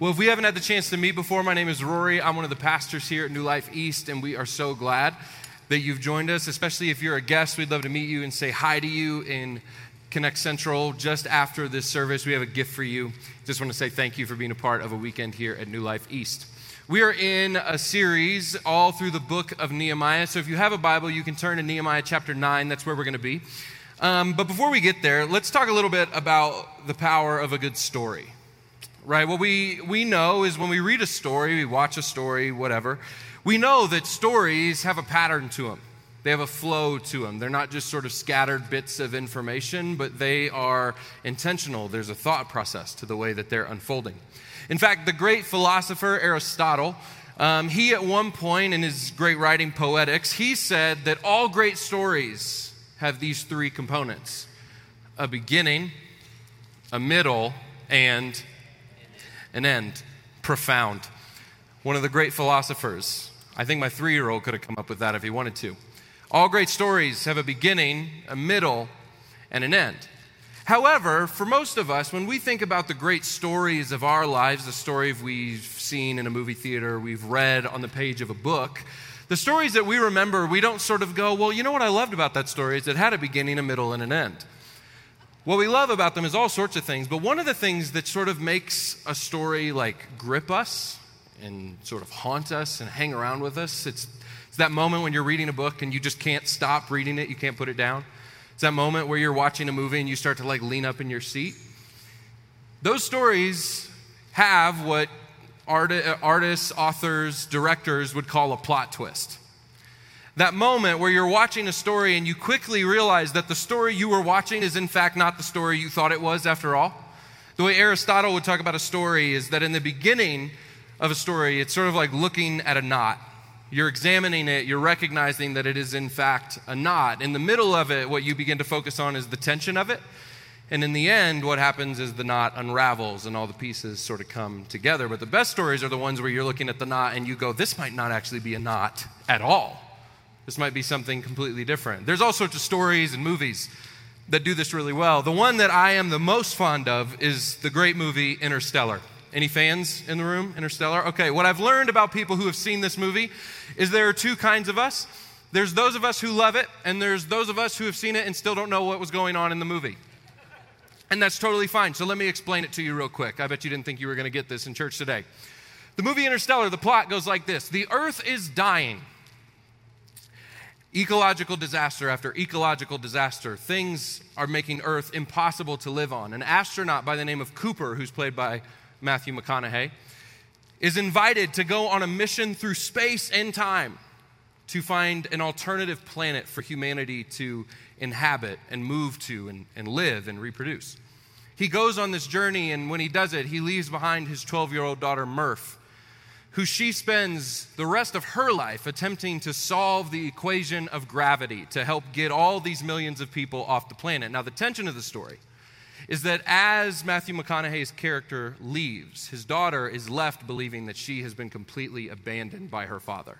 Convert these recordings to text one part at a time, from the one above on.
Well, if we haven't had the chance to meet before, my name is Rory. I'm one of the pastors here at New Life East, and we are so glad that you've joined us, especially if you're a guest. We'd love to meet you and say hi to you in Connect Central just after this service. We have a gift for you. Just want to say thank you for being a part of a weekend here at New Life East. We are in a series all through the book of Nehemiah. So if you have a Bible, you can turn to Nehemiah chapter 9. That's where we're going to be. Um, but before we get there, let's talk a little bit about the power of a good story right? What we, we know is when we read a story, we watch a story, whatever, we know that stories have a pattern to them. They have a flow to them. They're not just sort of scattered bits of information, but they are intentional. There's a thought process to the way that they're unfolding. In fact, the great philosopher Aristotle, um, he at one point in his great writing, Poetics, he said that all great stories have these three components a beginning, a middle, and an end. Profound. One of the great philosophers. I think my three year old could have come up with that if he wanted to. All great stories have a beginning, a middle, and an end. However, for most of us, when we think about the great stories of our lives, the story we've seen in a movie theater, we've read on the page of a book, the stories that we remember, we don't sort of go, well, you know what I loved about that story is it had a beginning, a middle, and an end. What we love about them is all sorts of things, but one of the things that sort of makes a story like grip us and sort of haunt us and hang around with us, it's, it's that moment when you're reading a book and you just can't stop reading it, you can't put it down. It's that moment where you're watching a movie and you start to like lean up in your seat. Those stories have what art- artists, authors, directors would call a plot twist. That moment where you're watching a story and you quickly realize that the story you were watching is, in fact, not the story you thought it was after all. The way Aristotle would talk about a story is that in the beginning of a story, it's sort of like looking at a knot. You're examining it, you're recognizing that it is, in fact, a knot. In the middle of it, what you begin to focus on is the tension of it. And in the end, what happens is the knot unravels and all the pieces sort of come together. But the best stories are the ones where you're looking at the knot and you go, this might not actually be a knot at all. This might be something completely different. There's all sorts of stories and movies that do this really well. The one that I am the most fond of is the great movie Interstellar. Any fans in the room? Interstellar? Okay, what I've learned about people who have seen this movie is there are two kinds of us. There's those of us who love it, and there's those of us who have seen it and still don't know what was going on in the movie. And that's totally fine. So let me explain it to you real quick. I bet you didn't think you were going to get this in church today. The movie Interstellar, the plot goes like this The earth is dying. Ecological disaster after ecological disaster. Things are making Earth impossible to live on. An astronaut by the name of Cooper, who's played by Matthew McConaughey, is invited to go on a mission through space and time to find an alternative planet for humanity to inhabit and move to and, and live and reproduce. He goes on this journey, and when he does it, he leaves behind his 12 year old daughter, Murph who she spends the rest of her life attempting to solve the equation of gravity to help get all these millions of people off the planet. Now, the tension of the story is that as Matthew McConaughey's character leaves, his daughter is left believing that she has been completely abandoned by her father,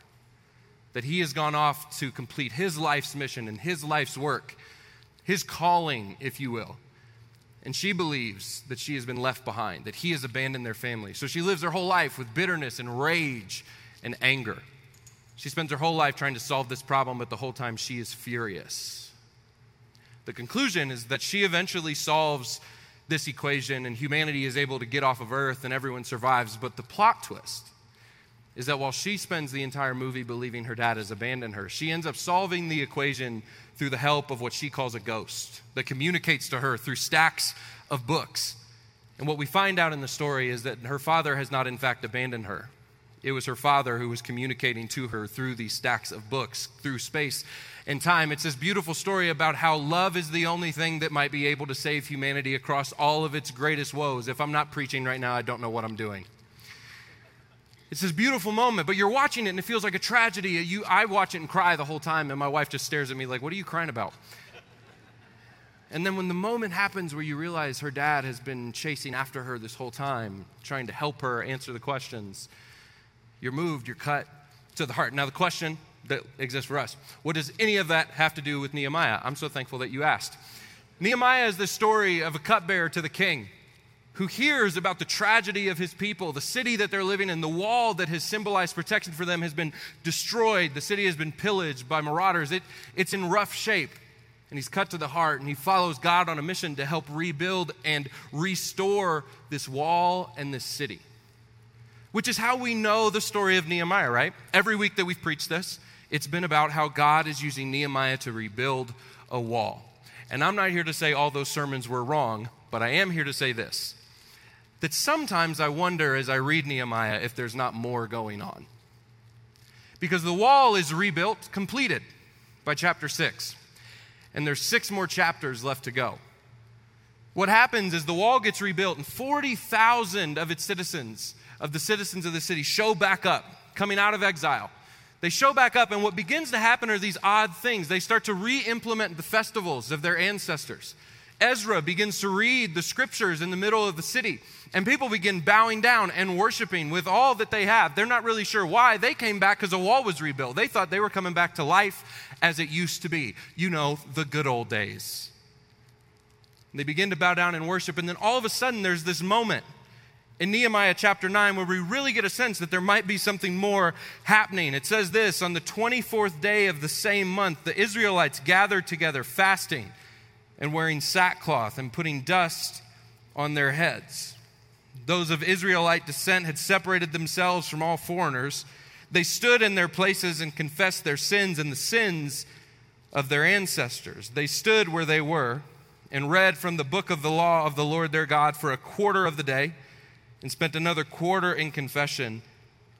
that he has gone off to complete his life's mission and his life's work, his calling, if you will. And she believes that she has been left behind, that he has abandoned their family. So she lives her whole life with bitterness and rage and anger. She spends her whole life trying to solve this problem, but the whole time she is furious. The conclusion is that she eventually solves this equation and humanity is able to get off of Earth and everyone survives. But the plot twist is that while she spends the entire movie believing her dad has abandoned her, she ends up solving the equation through the help of what she calls a ghost that communicates to her through stacks of books. And what we find out in the story is that her father has not, in fact, abandoned her. It was her father who was communicating to her through these stacks of books, through space and time. It's this beautiful story about how love is the only thing that might be able to save humanity across all of its greatest woes. If I'm not preaching right now, I don't know what I'm doing. It's this beautiful moment, but you're watching it and it feels like a tragedy. You, I watch it and cry the whole time, and my wife just stares at me like, What are you crying about? And then when the moment happens where you realize her dad has been chasing after her this whole time, trying to help her answer the questions, you're moved, you're cut to the heart. Now, the question that exists for us what does any of that have to do with Nehemiah? I'm so thankful that you asked. Nehemiah is the story of a cupbearer to the king. Who hears about the tragedy of his people, the city that they're living in, the wall that has symbolized protection for them has been destroyed, the city has been pillaged by marauders. It, it's in rough shape. And he's cut to the heart, and he follows God on a mission to help rebuild and restore this wall and this city. Which is how we know the story of Nehemiah, right? Every week that we've preached this, it's been about how God is using Nehemiah to rebuild a wall. And I'm not here to say all those sermons were wrong, but I am here to say this that sometimes I wonder as I read Nehemiah if there's not more going on. Because the wall is rebuilt, completed by chapter 6. And there's six more chapters left to go. What happens is the wall gets rebuilt, and 40,000 of its citizens, of the citizens of the city, show back up, coming out of exile. They show back up, and what begins to happen are these odd things. They start to re implement the festivals of their ancestors. Ezra begins to read the scriptures in the middle of the city, and people begin bowing down and worshiping with all that they have. They're not really sure why. They came back because a wall was rebuilt. They thought they were coming back to life as it used to be. You know, the good old days. They begin to bow down and worship, and then all of a sudden, there's this moment in Nehemiah chapter 9 where we really get a sense that there might be something more happening. It says this On the 24th day of the same month, the Israelites gathered together, fasting and wearing sackcloth and putting dust on their heads. Those of Israelite descent had separated themselves from all foreigners. They stood in their places and confessed their sins and the sins of their ancestors. They stood where they were and read from the book of the law of the Lord their God for a quarter of the day and spent another quarter in confession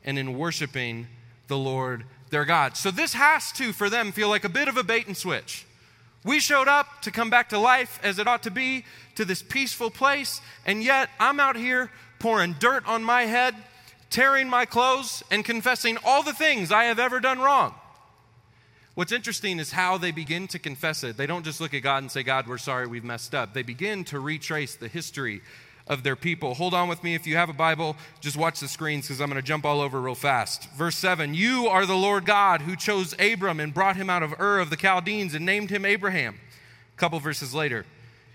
and in worshiping the Lord their God. So this has to, for them, feel like a bit of a bait and switch. We showed up to come back to life as it ought to be, to this peaceful place, and yet I'm out here pouring dirt on my head, tearing my clothes, and confessing all the things I have ever done wrong. What's interesting is how they begin to confess it. They don't just look at God and say, God, we're sorry we've messed up. They begin to retrace the history of their people. Hold on with me. If you have a Bible, just watch the screens because I'm going to jump all over real fast. Verse 7 You are the Lord God who chose Abram and brought him out of Ur of the Chaldeans and named him Abraham. A couple verses later.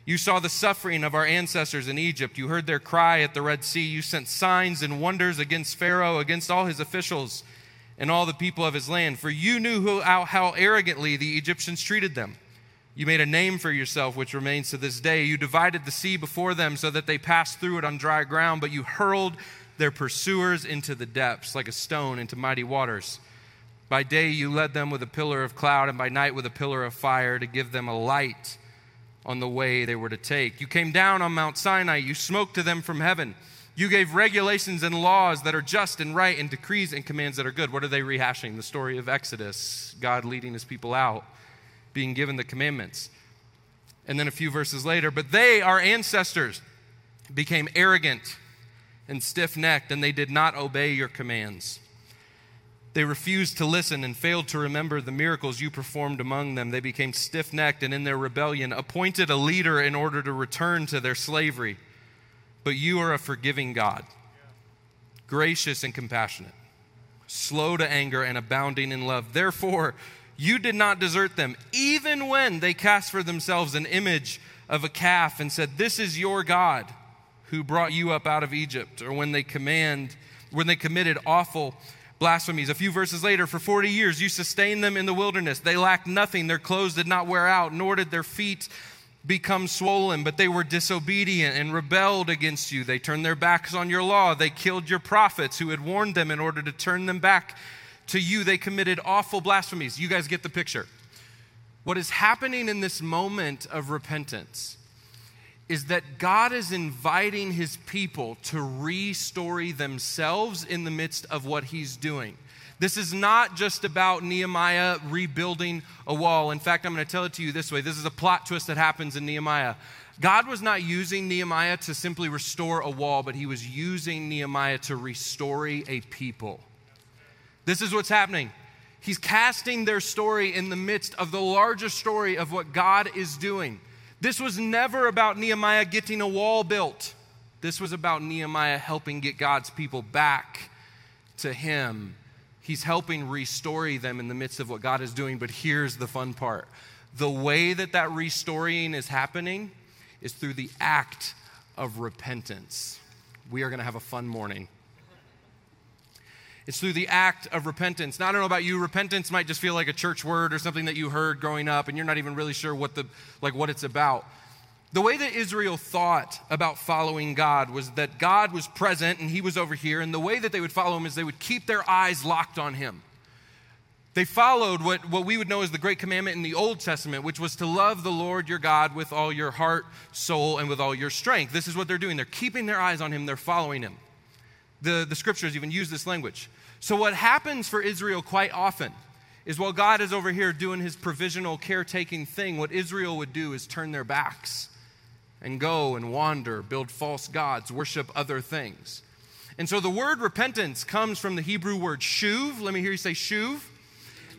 You saw the suffering of our ancestors in Egypt. You heard their cry at the Red Sea. You sent signs and wonders against Pharaoh, against all his officials, and all the people of his land. For you knew how, how arrogantly the Egyptians treated them. You made a name for yourself, which remains to this day. You divided the sea before them so that they passed through it on dry ground, but you hurled their pursuers into the depths like a stone into mighty waters. By day you led them with a pillar of cloud, and by night with a pillar of fire to give them a light on the way they were to take. You came down on Mount Sinai, you spoke to them from heaven. You gave regulations and laws that are just and right, and decrees and commands that are good. What are they rehashing? The story of Exodus, God leading his people out being given the commandments. And then a few verses later, but they, our ancestors, became arrogant and stiff necked, and they did not obey your commands. They refused to listen and failed to remember the miracles you performed among them. They became stiff necked and in their rebellion appointed a leader in order to return to their slavery. But you are a forgiving God, gracious and compassionate, slow to anger and abounding in love. Therefore, you did not desert them, even when they cast for themselves an image of a calf and said, This is your God who brought you up out of Egypt, or when they command, when they committed awful blasphemies. A few verses later, for 40 years you sustained them in the wilderness. They lacked nothing, their clothes did not wear out, nor did their feet become swollen, but they were disobedient and rebelled against you. They turned their backs on your law. They killed your prophets who had warned them in order to turn them back to you, they committed awful blasphemies. You guys get the picture. What is happening in this moment of repentance is that God is inviting his people to restore themselves in the midst of what he's doing. This is not just about Nehemiah rebuilding a wall. In fact, I'm going to tell it to you this way this is a plot twist that happens in Nehemiah. God was not using Nehemiah to simply restore a wall, but he was using Nehemiah to restore a people. This is what's happening. He's casting their story in the midst of the larger story of what God is doing. This was never about Nehemiah getting a wall built. This was about Nehemiah helping get God's people back to Him. He's helping restore them in the midst of what God is doing. But here's the fun part the way that that restoring is happening is through the act of repentance. We are going to have a fun morning. It's through the act of repentance. Now, I don't know about you, repentance might just feel like a church word or something that you heard growing up and you're not even really sure what the like what it's about. The way that Israel thought about following God was that God was present and he was over here and the way that they would follow him is they would keep their eyes locked on him. They followed what, what we would know as the great commandment in the Old Testament, which was to love the Lord your God with all your heart, soul, and with all your strength. This is what they're doing. They're keeping their eyes on him, they're following him. The, the scriptures even use this language. So, what happens for Israel quite often is while God is over here doing his provisional caretaking thing, what Israel would do is turn their backs and go and wander, build false gods, worship other things. And so the word repentance comes from the Hebrew word shuv. Let me hear you say shuv.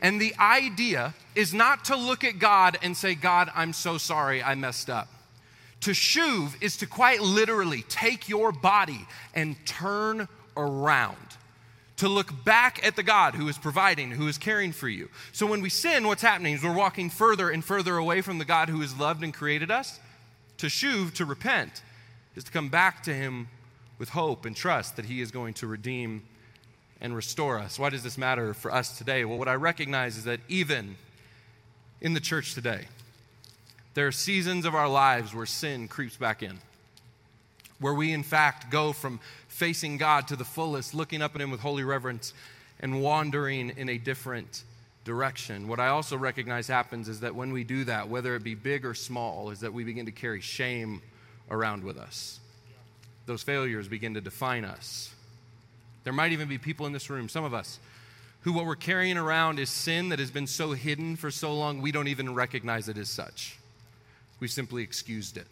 And the idea is not to look at God and say, God, I'm so sorry, I messed up. To shuv is to quite literally take your body and turn around to look back at the God who is providing, who is caring for you. So when we sin, what's happening is we're walking further and further away from the God who has loved and created us. To shuv, to repent, is to come back to Him with hope and trust that He is going to redeem and restore us. Why does this matter for us today? Well, what I recognize is that even in the church today, there are seasons of our lives where sin creeps back in, where we, in fact, go from facing God to the fullest, looking up at Him with holy reverence, and wandering in a different direction. What I also recognize happens is that when we do that, whether it be big or small, is that we begin to carry shame around with us. Those failures begin to define us. There might even be people in this room, some of us, who what we're carrying around is sin that has been so hidden for so long we don't even recognize it as such. We've simply excused it.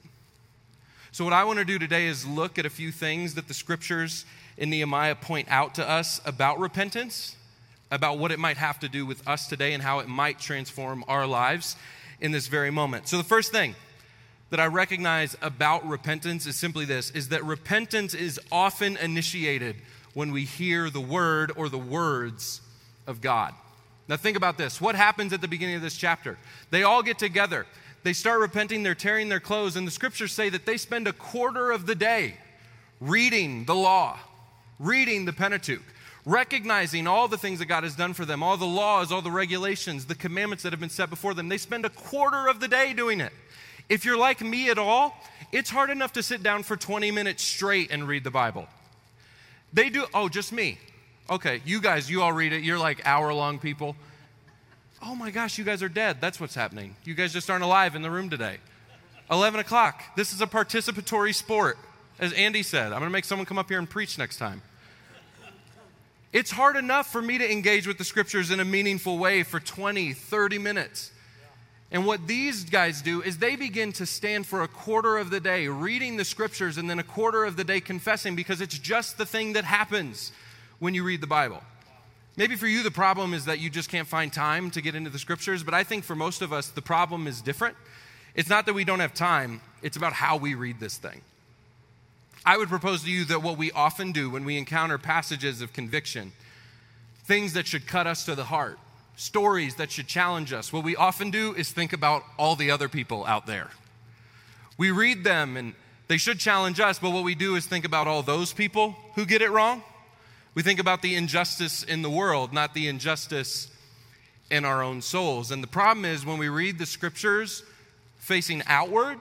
So, what I want to do today is look at a few things that the scriptures in Nehemiah point out to us about repentance, about what it might have to do with us today, and how it might transform our lives in this very moment. So, the first thing that I recognize about repentance is simply this is that repentance is often initiated when we hear the word or the words of God. Now, think about this. What happens at the beginning of this chapter? They all get together they start repenting, they're tearing their clothes, and the scriptures say that they spend a quarter of the day reading the law, reading the Pentateuch, recognizing all the things that God has done for them, all the laws, all the regulations, the commandments that have been set before them. They spend a quarter of the day doing it. If you're like me at all, it's hard enough to sit down for 20 minutes straight and read the Bible. They do, oh, just me. Okay, you guys, you all read it. You're like hour long people oh my gosh, you guys are dead. That's what's happening. You guys just aren't alive in the room today. 11 o'clock. This is a participatory sport. As Andy said, I'm going to make someone come up here and preach next time. It's hard enough for me to engage with the scriptures in a meaningful way for 20, 30 minutes. And what these guys do is they begin to stand for a quarter of the day reading the scriptures and then a quarter of the day confessing because it's just the thing that happens when you read the Bible. Maybe for you, the problem is that you just can't find time to get into the scriptures, but I think for most of us, the problem is different. It's not that we don't have time, it's about how we read this thing. I would propose to you that what we often do when we encounter passages of conviction, things that should cut us to the heart, stories that should challenge us, what we often do is think about all the other people out there. We read them and they should challenge us, but what we do is think about all those people who get it wrong we think about the injustice in the world, not the injustice in our own souls. And the problem is when we read the scriptures facing outward,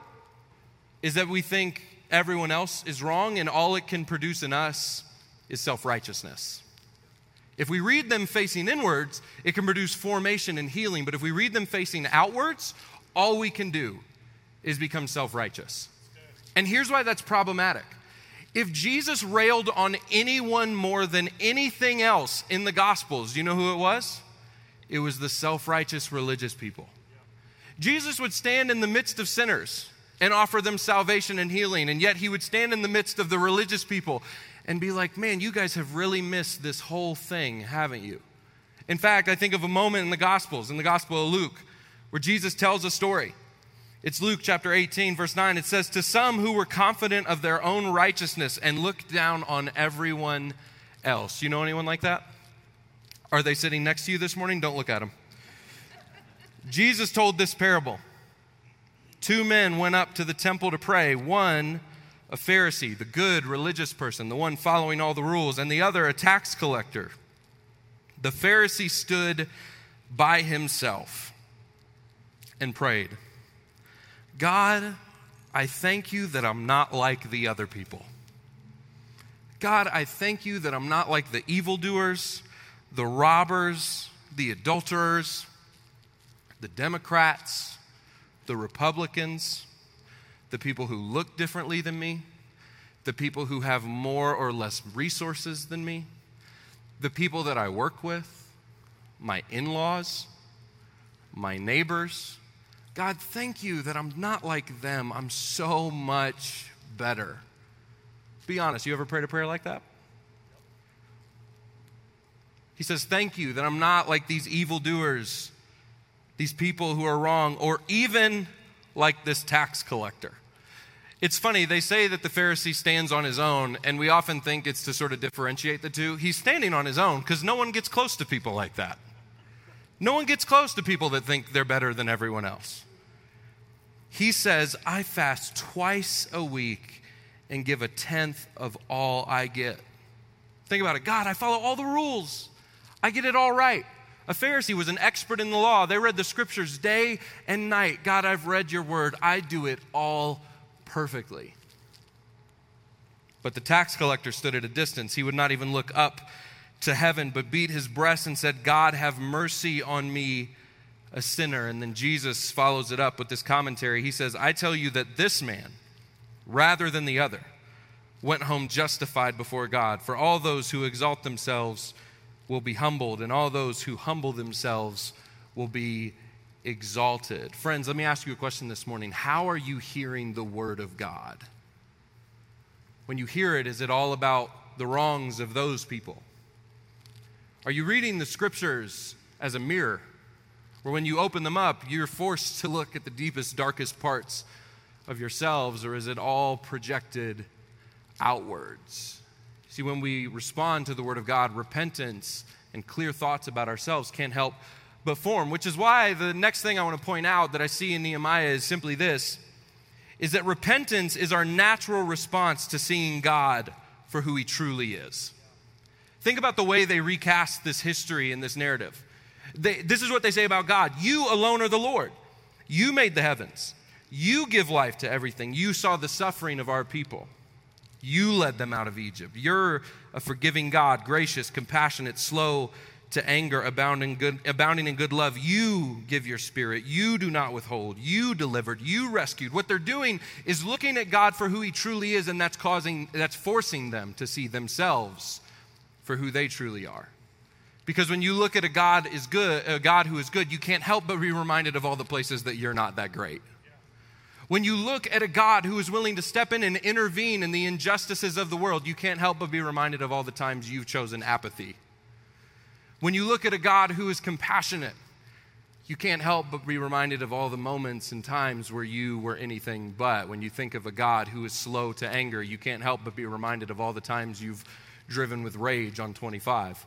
is that we think everyone else is wrong and all it can produce in us is self righteousness. If we read them facing inwards, it can produce formation and healing. But if we read them facing outwards, all we can do is become self righteous. And here's why that's problematic if Jesus railed on anyone more than anything else in the Gospels, you know who it was? It was the self righteous religious people. Jesus would stand in the midst of sinners and offer them salvation and healing, and yet he would stand in the midst of the religious people and be like, Man, you guys have really missed this whole thing, haven't you? In fact, I think of a moment in the Gospels, in the Gospel of Luke, where Jesus tells a story it's Luke chapter 18, verse 9. It says, To some who were confident of their own righteousness and looked down on everyone else. You know anyone like that? Are they sitting next to you this morning? Don't look at them. Jesus told this parable. Two men went up to the temple to pray, one a Pharisee, the good religious person, the one following all the rules, and the other, a tax collector. The Pharisee stood by himself and prayed, God, I thank you that I'm not like the other people. God, I thank you that I'm not like the evildoers, the robbers, the adulterers, the Democrats, the Republicans, the people who look differently than me, the people who have more or less resources than me, the people that I work with, my in laws, my neighbors. God, thank you that I'm not like them. I'm so much better. Be honest, you ever prayed a prayer like that? He says, Thank you that I'm not like these evildoers, these people who are wrong, or even like this tax collector. It's funny, they say that the Pharisee stands on his own, and we often think it's to sort of differentiate the two. He's standing on his own because no one gets close to people like that. No one gets close to people that think they're better than everyone else. He says, I fast twice a week and give a tenth of all I get. Think about it. God, I follow all the rules, I get it all right. A Pharisee was an expert in the law. They read the scriptures day and night. God, I've read your word. I do it all perfectly. But the tax collector stood at a distance. He would not even look up to heaven, but beat his breast and said, God, have mercy on me, a sinner. And then Jesus follows it up with this commentary. He says, I tell you that this man, rather than the other, went home justified before God. For all those who exalt themselves will be humbled, and all those who humble themselves will be exalted. Friends, let me ask you a question this morning. How are you hearing the word of God? When you hear it, is it all about the wrongs of those people? Are you reading the scriptures as a mirror, where when you open them up, you're forced to look at the deepest, darkest parts of yourselves, or is it all projected outwards? See, when we respond to the Word of God, repentance and clear thoughts about ourselves can't help but form, which is why the next thing I want to point out that I see in Nehemiah is simply this is that repentance is our natural response to seeing God for who he truly is. Think about the way they recast this history in this narrative. They, this is what they say about God You alone are the Lord. You made the heavens. You give life to everything. You saw the suffering of our people. You led them out of Egypt. You're a forgiving God, gracious, compassionate, slow to anger, abounding, good, abounding in good love. You give your spirit. You do not withhold. You delivered. You rescued. What they're doing is looking at God for who He truly is, and that's causing, that's forcing them to see themselves for who they truly are. Because when you look at a God is good, a God who is good, you can't help but be reminded of all the places that you're not that great. When you look at a God who is willing to step in and intervene in the injustices of the world, you can't help but be reminded of all the times you've chosen apathy. When you look at a God who is compassionate, you can't help but be reminded of all the moments and times where you were anything but. When you think of a God who is slow to anger, you can't help but be reminded of all the times you've driven with rage on 25.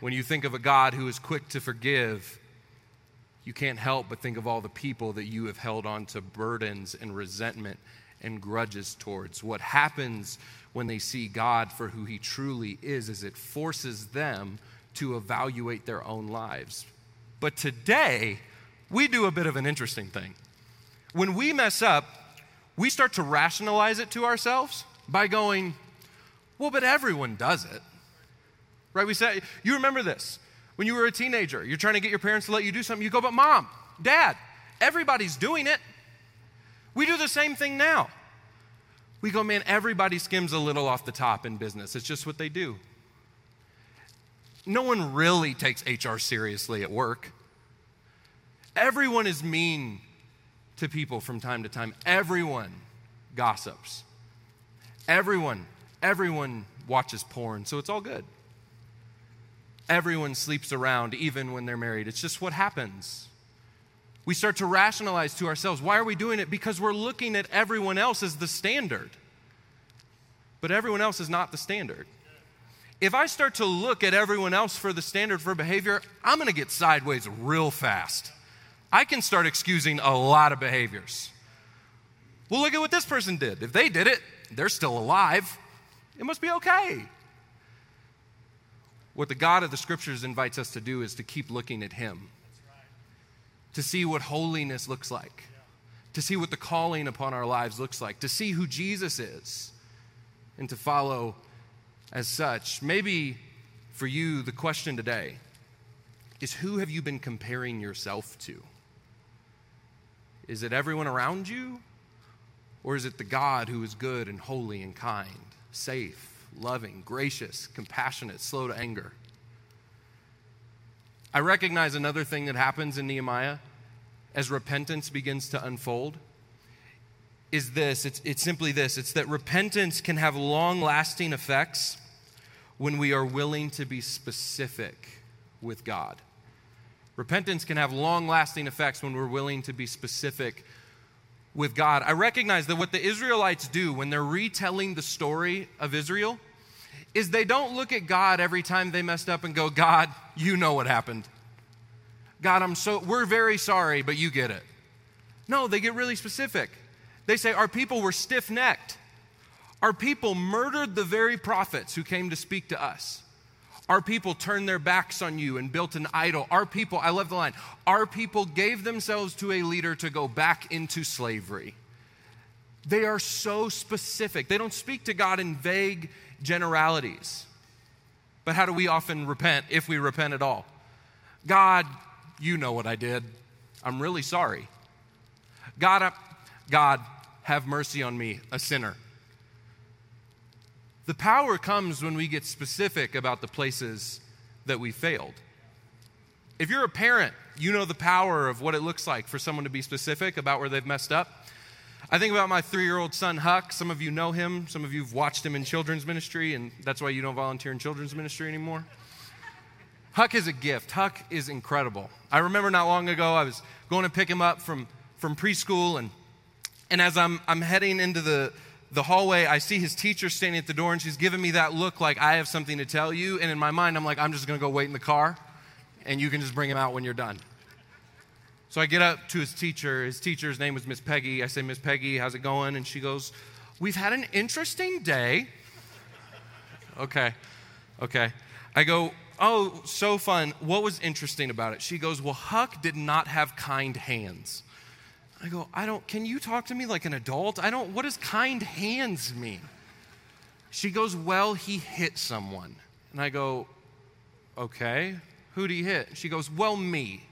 When you think of a God who is quick to forgive, you can't help but think of all the people that you have held on to burdens and resentment and grudges towards. What happens when they see God for who He truly is is it forces them to evaluate their own lives. But today, we do a bit of an interesting thing. When we mess up, we start to rationalize it to ourselves by going, well, but everyone does it. Right? We say, you remember this. When you were a teenager, you're trying to get your parents to let you do something, you go, but mom, dad, everybody's doing it. We do the same thing now. We go, man, everybody skims a little off the top in business. It's just what they do. No one really takes HR seriously at work. Everyone is mean to people from time to time. Everyone gossips. Everyone, everyone watches porn, so it's all good. Everyone sleeps around, even when they're married. It's just what happens. We start to rationalize to ourselves why are we doing it? Because we're looking at everyone else as the standard. But everyone else is not the standard. If I start to look at everyone else for the standard for behavior, I'm going to get sideways real fast. I can start excusing a lot of behaviors. Well, look at what this person did. If they did it, they're still alive. It must be okay. What the God of the scriptures invites us to do is to keep looking at Him, to see what holiness looks like, to see what the calling upon our lives looks like, to see who Jesus is, and to follow as such. Maybe for you, the question today is who have you been comparing yourself to? Is it everyone around you? Or is it the God who is good and holy and kind, safe, loving, gracious, compassionate, slow to anger? I recognize another thing that happens in Nehemiah as repentance begins to unfold is this it's, it's simply this it's that repentance can have long lasting effects when we are willing to be specific with God. Repentance can have long lasting effects when we're willing to be specific with God. I recognize that what the Israelites do when they're retelling the story of Israel is they don't look at God every time they messed up and go, God, you know what happened. God, I'm so, we're very sorry, but you get it. No, they get really specific. They say, Our people were stiff necked. Our people murdered the very prophets who came to speak to us. Our people turned their backs on you and built an idol. Our people, I love the line, our people gave themselves to a leader to go back into slavery. They are so specific. They don't speak to God in vague generalities. But how do we often repent if we repent at all? God, you know what I did. I'm really sorry. God, God, have mercy on me, a sinner. The power comes when we get specific about the places that we failed. If you're a parent, you know the power of what it looks like for someone to be specific about where they've messed up. I think about my three year old son, Huck. Some of you know him, some of you have watched him in children's ministry, and that's why you don't volunteer in children's ministry anymore. Huck is a gift. Huck is incredible. I remember not long ago, I was going to pick him up from, from preschool, and, and as I'm, I'm heading into the, the hallway, I see his teacher standing at the door, and she's giving me that look like I have something to tell you. And in my mind, I'm like, I'm just to go wait in the car, and you can just bring him out when you're done. So I get up to his teacher. His teacher's name was Miss Peggy. I say, Miss Peggy, how's it going? And she goes, We've had an interesting day. Okay, okay. I go, Oh, so fun. What was interesting about it? She goes, Well, Huck did not have kind hands. I go, I don't, can you talk to me like an adult? I don't, what does kind hands mean? She goes, Well, he hit someone. And I go, Okay, who'd he hit? She goes, Well, me.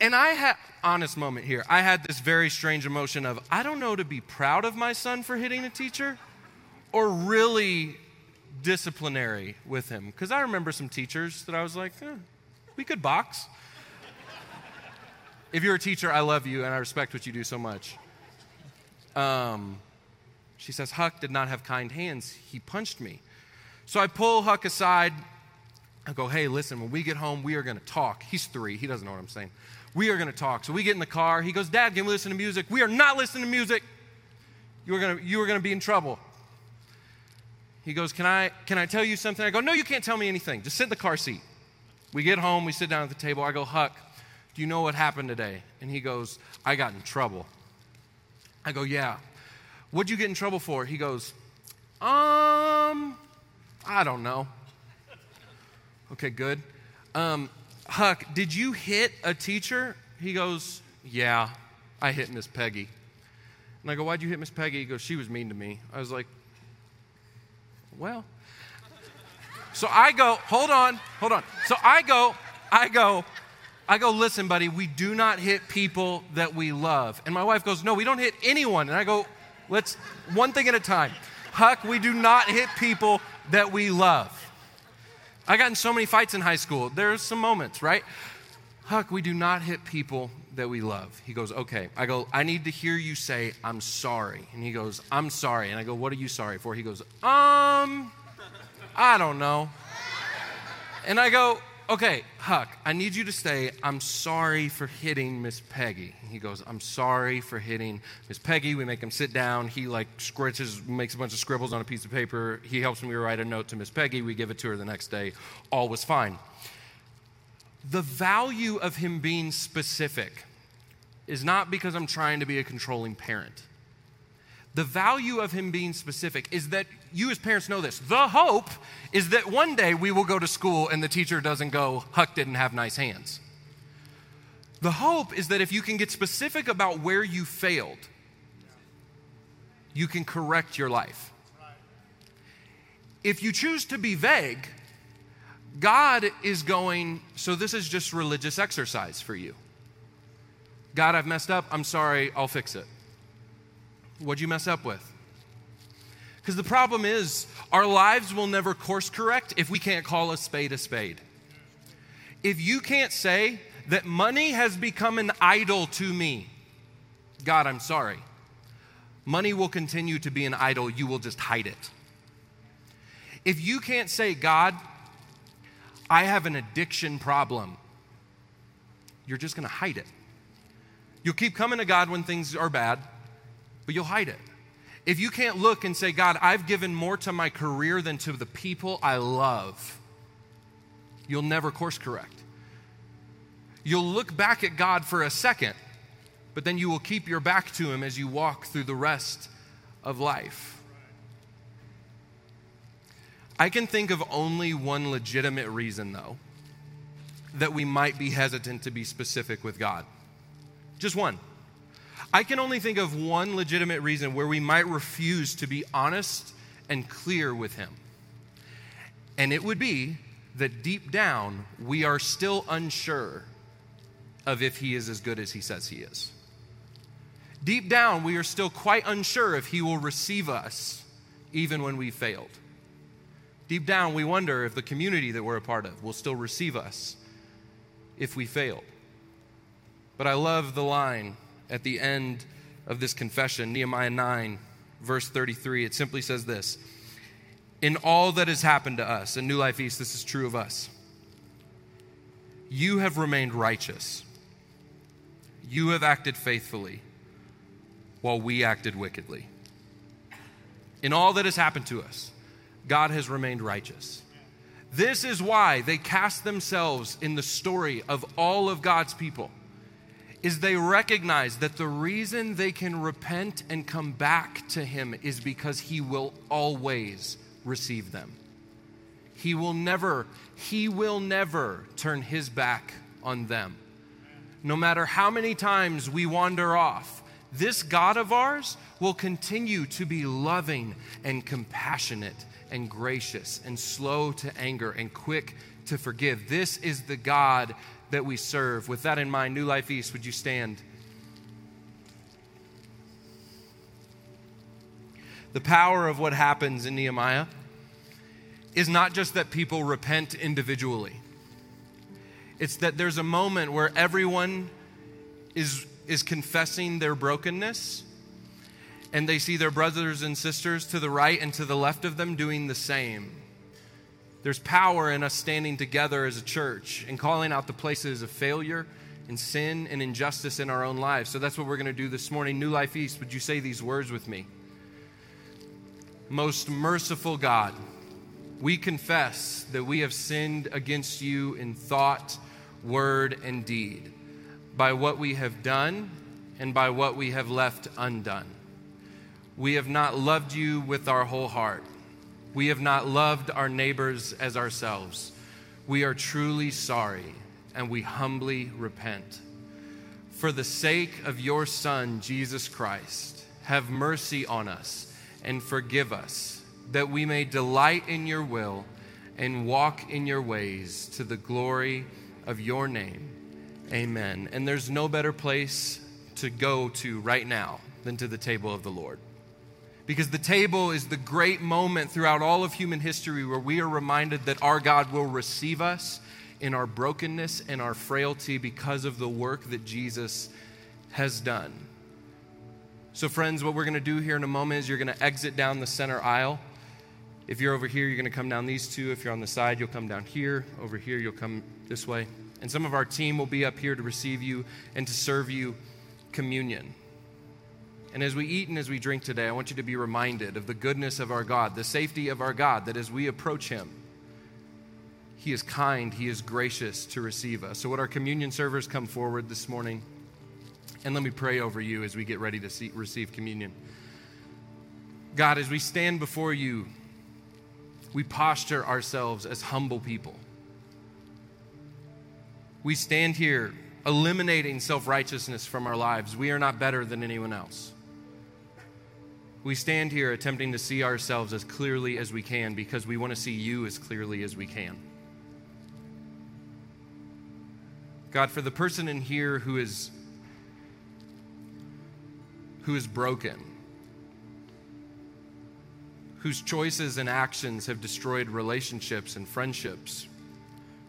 And I had, honest moment here, I had this very strange emotion of, I don't know to be proud of my son for hitting a teacher or really disciplinary with him. Because I remember some teachers that I was like, eh, we could box. If you're a teacher, I love you and I respect what you do so much. Um, she says, Huck did not have kind hands. He punched me. So I pull Huck aside. I go, hey, listen, when we get home, we are going to talk. He's three. He doesn't know what I'm saying. We are going to talk. So we get in the car. He goes, Dad, can we listen to music? We are not listening to music. You are going to, you are going to be in trouble. He goes, can I, can I tell you something? I go, No, you can't tell me anything. Just sit in the car seat. We get home. We sit down at the table. I go, Huck, do you know what happened today? And he goes, I got in trouble. I go, Yeah. What'd you get in trouble for? He goes, Um, I don't know. Okay, good. Um, Huck, did you hit a teacher? He goes, Yeah, I hit Miss Peggy. And I go, Why'd you hit Miss Peggy? He goes, She was mean to me. I was like, Well. So I go, Hold on, hold on. So I go, I go, I go, listen, buddy, we do not hit people that we love. And my wife goes, no, we don't hit anyone. And I go, let's, one thing at a time. Huck, we do not hit people that we love. I got in so many fights in high school. There's some moments, right? Huck, we do not hit people that we love. He goes, okay. I go, I need to hear you say, I'm sorry. And he goes, I'm sorry. And I go, what are you sorry for? He goes, um, I don't know. And I go, okay, Huck, I need you to say, I'm sorry for hitting Miss Peggy. He goes, I'm sorry for hitting Miss Peggy. We make him sit down. He like scratches, makes a bunch of scribbles on a piece of paper. He helps me write a note to Miss Peggy. We give it to her the next day. All was fine. The value of him being specific is not because I'm trying to be a controlling parent. The value of him being specific is that you, as parents, know this. The hope is that one day we will go to school and the teacher doesn't go, Huck didn't have nice hands. The hope is that if you can get specific about where you failed, you can correct your life. If you choose to be vague, God is going, so this is just religious exercise for you. God, I've messed up. I'm sorry. I'll fix it. What'd you mess up with? Because the problem is, our lives will never course correct if we can't call a spade a spade. If you can't say that money has become an idol to me, God, I'm sorry. Money will continue to be an idol, you will just hide it. If you can't say, God, I have an addiction problem, you're just gonna hide it. You'll keep coming to God when things are bad, but you'll hide it. If you can't look and say, God, I've given more to my career than to the people I love, you'll never course correct. You'll look back at God for a second, but then you will keep your back to Him as you walk through the rest of life. I can think of only one legitimate reason, though, that we might be hesitant to be specific with God. Just one. I can only think of one legitimate reason where we might refuse to be honest and clear with Him. And it would be that deep down, we are still unsure of if He is as good as He says He is. Deep down, we are still quite unsure if He will receive us even when we failed. Deep down, we wonder if the community that we're a part of will still receive us if we failed. But I love the line at the end of this confession, Nehemiah 9, verse 33. It simply says this In all that has happened to us, in New Life East, this is true of us. You have remained righteous. You have acted faithfully while we acted wickedly. In all that has happened to us, God has remained righteous. This is why they cast themselves in the story of all of God's people is they recognize that the reason they can repent and come back to Him is because He will always receive them. He will never, He will never turn His back on them. No matter how many times we wander off, this God of ours will continue to be loving and compassionate and gracious and slow to anger and quick to forgive. This is the God that we serve. With that in mind, New Life East, would you stand? The power of what happens in Nehemiah is not just that people repent individually, it's that there's a moment where everyone is, is confessing their brokenness and they see their brothers and sisters to the right and to the left of them doing the same. There's power in us standing together as a church and calling out the places of failure and sin and injustice in our own lives. So that's what we're going to do this morning. New Life East, would you say these words with me? Most merciful God, we confess that we have sinned against you in thought, word, and deed, by what we have done and by what we have left undone. We have not loved you with our whole heart. We have not loved our neighbors as ourselves. We are truly sorry and we humbly repent. For the sake of your Son, Jesus Christ, have mercy on us and forgive us, that we may delight in your will and walk in your ways to the glory of your name. Amen. And there's no better place to go to right now than to the table of the Lord. Because the table is the great moment throughout all of human history where we are reminded that our God will receive us in our brokenness and our frailty because of the work that Jesus has done. So, friends, what we're going to do here in a moment is you're going to exit down the center aisle. If you're over here, you're going to come down these two. If you're on the side, you'll come down here. Over here, you'll come this way. And some of our team will be up here to receive you and to serve you communion. And as we eat and as we drink today, I want you to be reminded of the goodness of our God, the safety of our God, that as we approach Him, He is kind, He is gracious to receive us. So, would our communion servers come forward this morning? And let me pray over you as we get ready to see, receive communion. God, as we stand before you, we posture ourselves as humble people. We stand here eliminating self righteousness from our lives. We are not better than anyone else. We stand here attempting to see ourselves as clearly as we can because we want to see you as clearly as we can. God, for the person in here who is who is broken, whose choices and actions have destroyed relationships and friendships,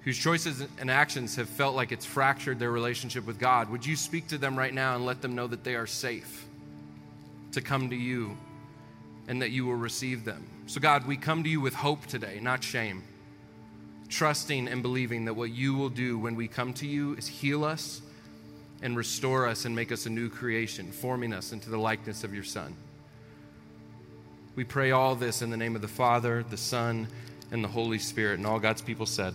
whose choices and actions have felt like it's fractured their relationship with God, would you speak to them right now and let them know that they are safe to come to you and that you will receive them? So, God, we come to you with hope today, not shame, trusting and believing that what you will do when we come to you is heal us and restore us and make us a new creation, forming us into the likeness of your Son. We pray all this in the name of the Father, the Son, and the Holy Spirit. And all God's people said,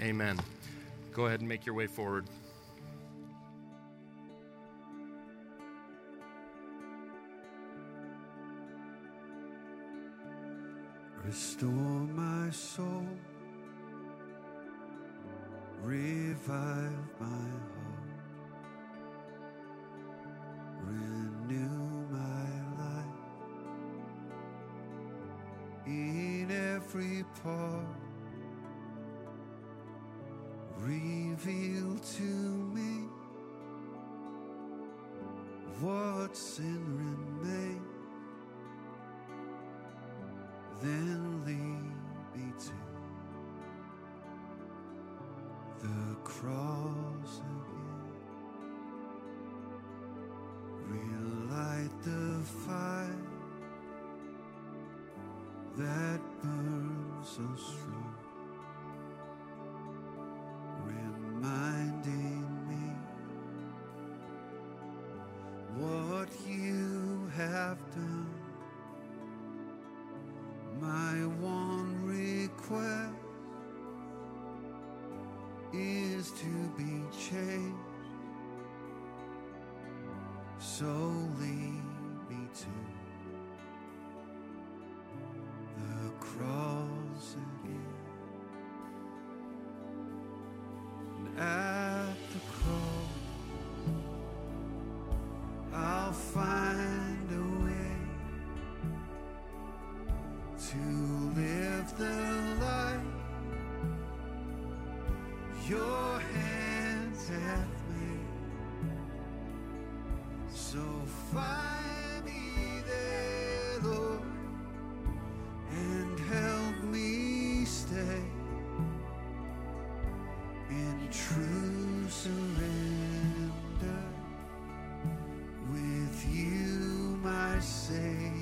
Amen. Go ahead and make your way forward. Restore my soul, revive my heart, renew my life. In every part. Reveal to me what's in remain then lead me to the cross again. Relight the fire that burns so strong, my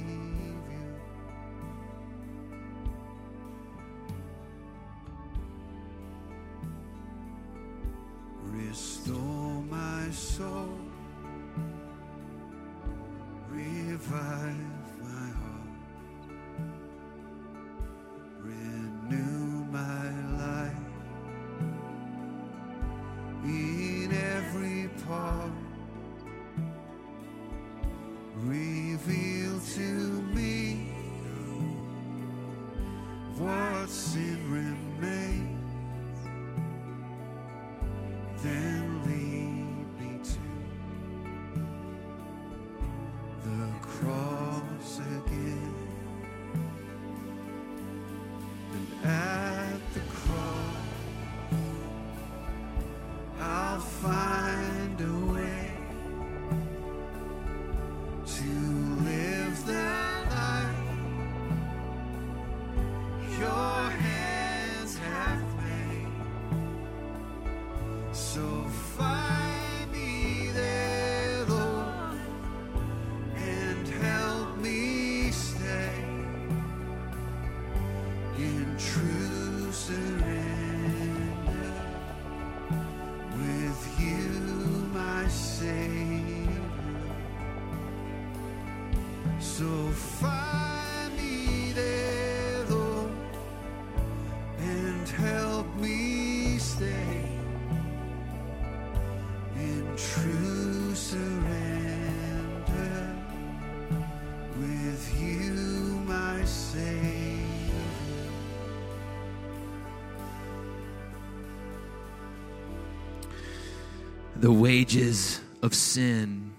The wages of sin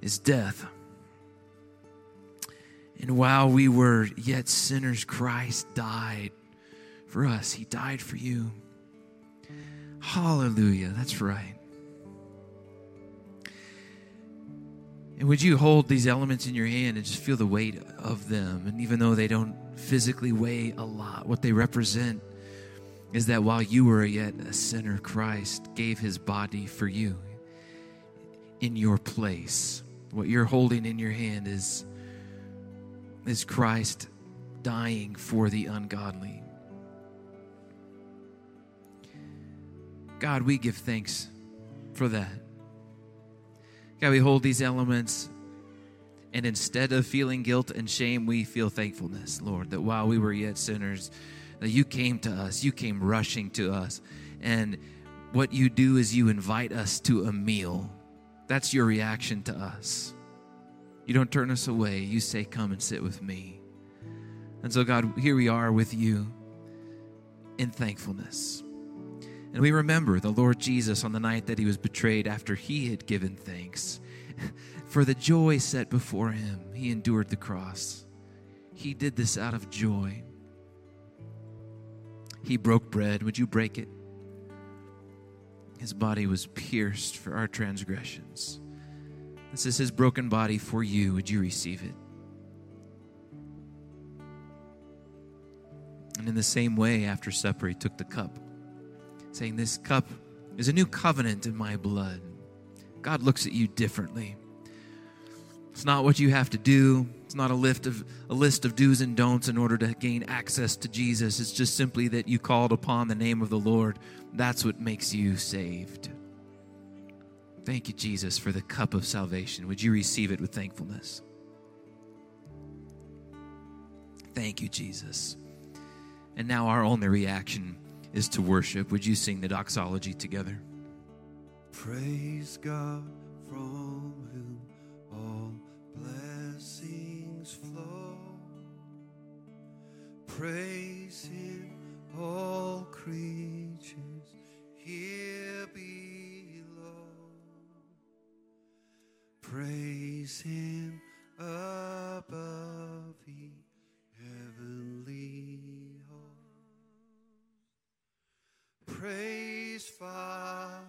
is death. And while we were yet sinners, Christ died for us. He died for you. Hallelujah. That's right. And would you hold these elements in your hand and just feel the weight of them? And even though they don't physically weigh a lot, what they represent is that while you were yet a sinner, Christ gave his body for you in your place. What you're holding in your hand is, is Christ dying for the ungodly. God, we give thanks for that. God, we hold these elements, and instead of feeling guilt and shame, we feel thankfulness, Lord, that while we were yet sinners, that you came to us, you came rushing to us. And what you do is you invite us to a meal. That's your reaction to us. You don't turn us away. You say, Come and sit with me. And so, God, here we are with you in thankfulness. And we remember the Lord Jesus on the night that he was betrayed after he had given thanks. For the joy set before him, he endured the cross. He did this out of joy. He broke bread. Would you break it? His body was pierced for our transgressions. This is his broken body for you. Would you receive it? And in the same way, after supper, he took the cup, saying, This cup is a new covenant in my blood. God looks at you differently. It's not what you have to do. It's not a list of a list of do's and don'ts in order to gain access to Jesus. It's just simply that you called upon the name of the Lord. That's what makes you saved. Thank you, Jesus, for the cup of salvation. Would you receive it with thankfulness? Thank you, Jesus. And now our only reaction is to worship. Would you sing the doxology together? Praise God from Praise Him, all creatures here below. Praise Him above the heavenly host. Praise Father.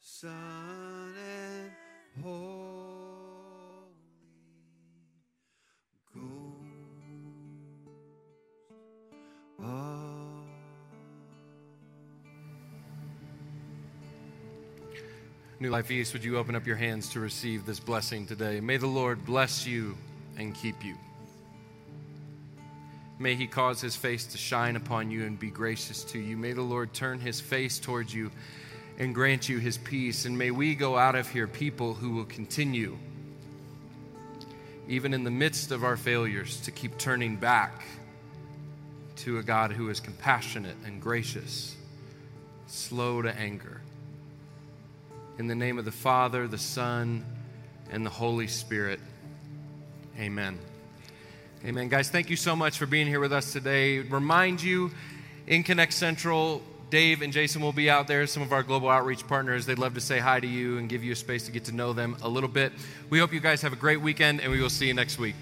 Son and Holy New Life East, would you open up your hands to receive this blessing today? May the Lord bless you and keep you. May he cause his face to shine upon you and be gracious to you. May the Lord turn his face towards you and grant you his peace. And may we go out of here people who will continue, even in the midst of our failures, to keep turning back to a God who is compassionate and gracious, slow to anger. In the name of the Father, the Son, and the Holy Spirit, amen. Amen. Guys, thank you so much for being here with us today. Remind you in Connect Central, Dave and Jason will be out there, some of our global outreach partners. They'd love to say hi to you and give you a space to get to know them a little bit. We hope you guys have a great weekend, and we will see you next week.